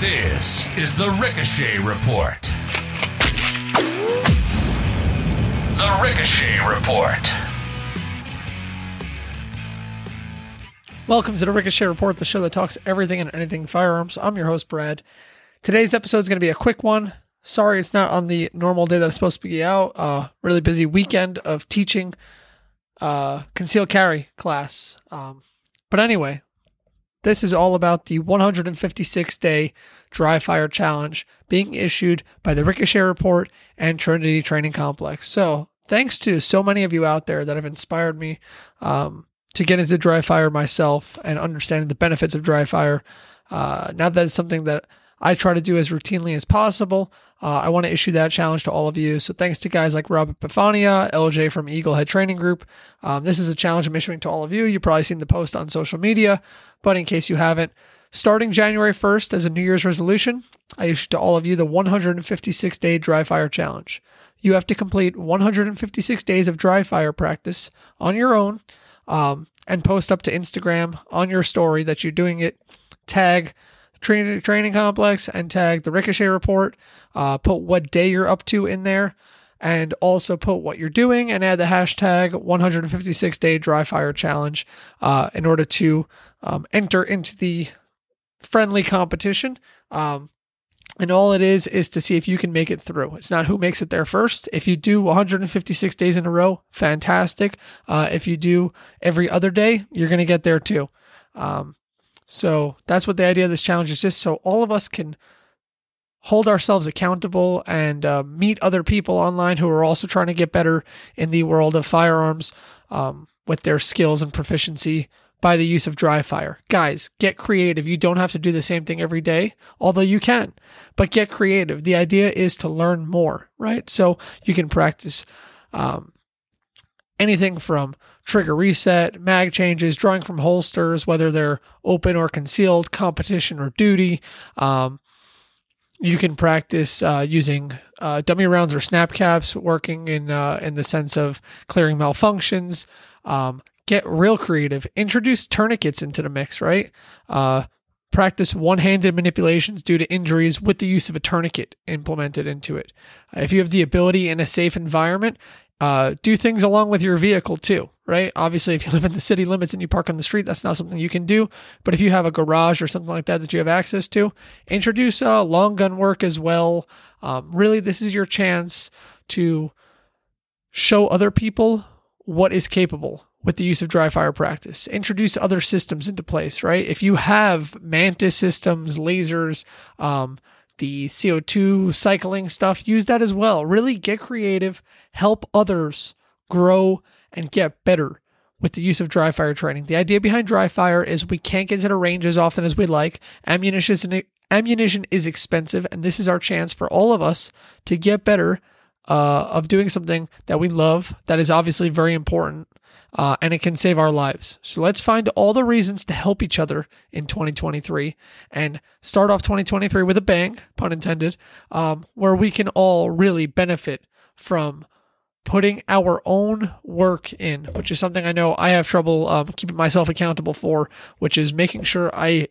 This is the Ricochet Report. The Ricochet Report. Welcome to the Ricochet Report, the show that talks everything and anything firearms. I'm your host, Brad. Today's episode is going to be a quick one. Sorry, it's not on the normal day that it's supposed to be out. Uh, really busy weekend of teaching uh, concealed carry class. Um, but anyway, this is all about the 156 day dry fire challenge being issued by the Ricochet Report and Trinity Training Complex. So, thanks to so many of you out there that have inspired me um, to get into dry fire myself and understanding the benefits of dry fire. Uh, now that it's something that I try to do as routinely as possible. Uh, I want to issue that challenge to all of you. So thanks to guys like Rob Epifania, LJ from Eaglehead Training Group. Um, this is a challenge I'm issuing to all of you. You've probably seen the post on social media, but in case you haven't, starting January 1st as a New Year's resolution, I issue to all of you the 156 day dry fire challenge. You have to complete 156 days of dry fire practice on your own um, and post up to Instagram on your story that you're doing it. Tag Trinity Training Complex and tag the Ricochet report. Uh, put what day you're up to in there, and also put what you're doing, and add the hashtag 156 day dry fire challenge uh, in order to um, enter into the friendly competition. Um, and all it is is to see if you can make it through. It's not who makes it there first. If you do 156 days in a row, fantastic. Uh, if you do every other day, you're going to get there too. Um, so that's what the idea of this challenge is just so all of us can hold ourselves accountable and uh, meet other people online who are also trying to get better in the world of firearms um, with their skills and proficiency by the use of dry fire. Guys, get creative. You don't have to do the same thing every day, although you can, but get creative. The idea is to learn more, right? So you can practice um, anything from trigger reset, mag changes, drawing from holsters, whether they're open or concealed, competition or duty. Um, you can practice uh, using uh, dummy rounds or snap caps, working in uh, in the sense of clearing malfunctions. Um, get real creative. Introduce tourniquets into the mix, right? Uh, practice one-handed manipulations due to injuries with the use of a tourniquet implemented into it. if you have the ability in a safe environment, uh, do things along with your vehicle too, right? Obviously, if you live in the city limits and you park on the street, that's not something you can do. But if you have a garage or something like that that you have access to, introduce uh, long gun work as well. Um, really, this is your chance to show other people what is capable with the use of dry fire practice. Introduce other systems into place, right? If you have mantis systems, lasers, um, the CO2 cycling stuff, use that as well. Really get creative, help others grow and get better with the use of dry fire training. The idea behind dry fire is we can't get to the range as often as we'd like. Ammunition is, ammunition is expensive, and this is our chance for all of us to get better uh, of doing something that we love that is obviously very important uh, and it can save our lives. So let's find all the reasons to help each other in 2023 and start off 2023 with a bang, pun intended, um, where we can all really benefit from putting our own work in, which is something I know I have trouble um, keeping myself accountable for, which is making sure I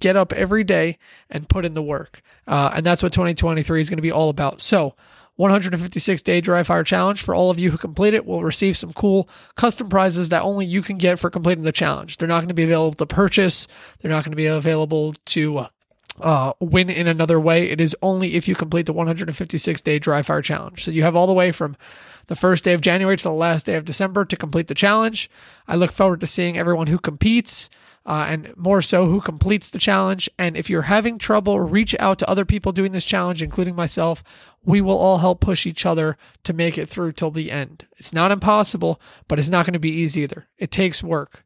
get up every day and put in the work. Uh, and that's what 2023 is going to be all about. So, 156 day dry fire challenge. For all of you who complete it, will receive some cool custom prizes that only you can get for completing the challenge. They're not going to be available to purchase. They're not going to be available to uh, win in another way. It is only if you complete the 156 day dry fire challenge. So you have all the way from the first day of January to the last day of December to complete the challenge. I look forward to seeing everyone who competes uh, and more so who completes the challenge. And if you're having trouble, reach out to other people doing this challenge, including myself. We will all help push each other to make it through till the end. It's not impossible, but it's not going to be easy either. It takes work.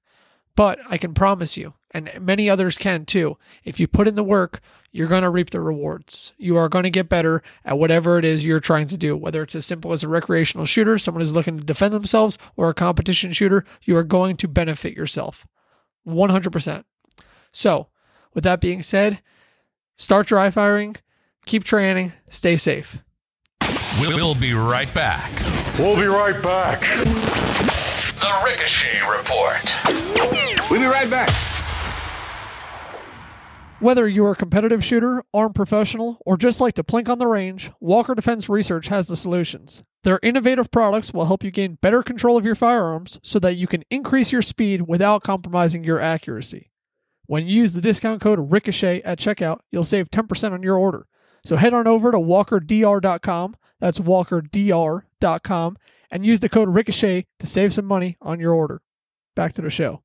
But I can promise you, and many others can too, if you put in the work, you're going to reap the rewards. You are going to get better at whatever it is you're trying to do, whether it's as simple as a recreational shooter, someone who's looking to defend themselves, or a competition shooter, you are going to benefit yourself. 100%. So, with that being said, start dry firing, keep training, stay safe. We'll be right back. We'll be right back. The Ricochet Report. We'll be right back. Whether you're a competitive shooter, armed professional, or just like to plink on the range, Walker Defense Research has the solutions. Their innovative products will help you gain better control of your firearms so that you can increase your speed without compromising your accuracy. When you use the discount code RICOCHET at checkout, you'll save 10% on your order. So head on over to walkerdr.com, that's walkerdr.com, and use the code RICOCHET to save some money on your order. Back to the show.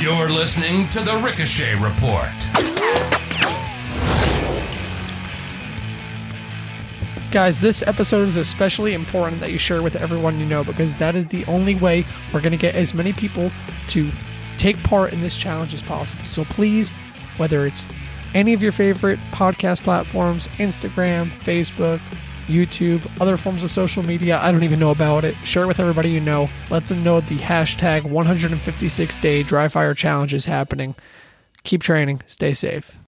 You're listening to the Ricochet Report. Guys, this episode is especially important that you share with everyone you know because that is the only way we're going to get as many people to take part in this challenge as possible. So please, whether it's any of your favorite podcast platforms, Instagram, Facebook, YouTube, other forms of social media, I don't even know about it. Share it with everybody you know. Let them know the hashtag 156 day dry fire challenge is happening. Keep training. Stay safe.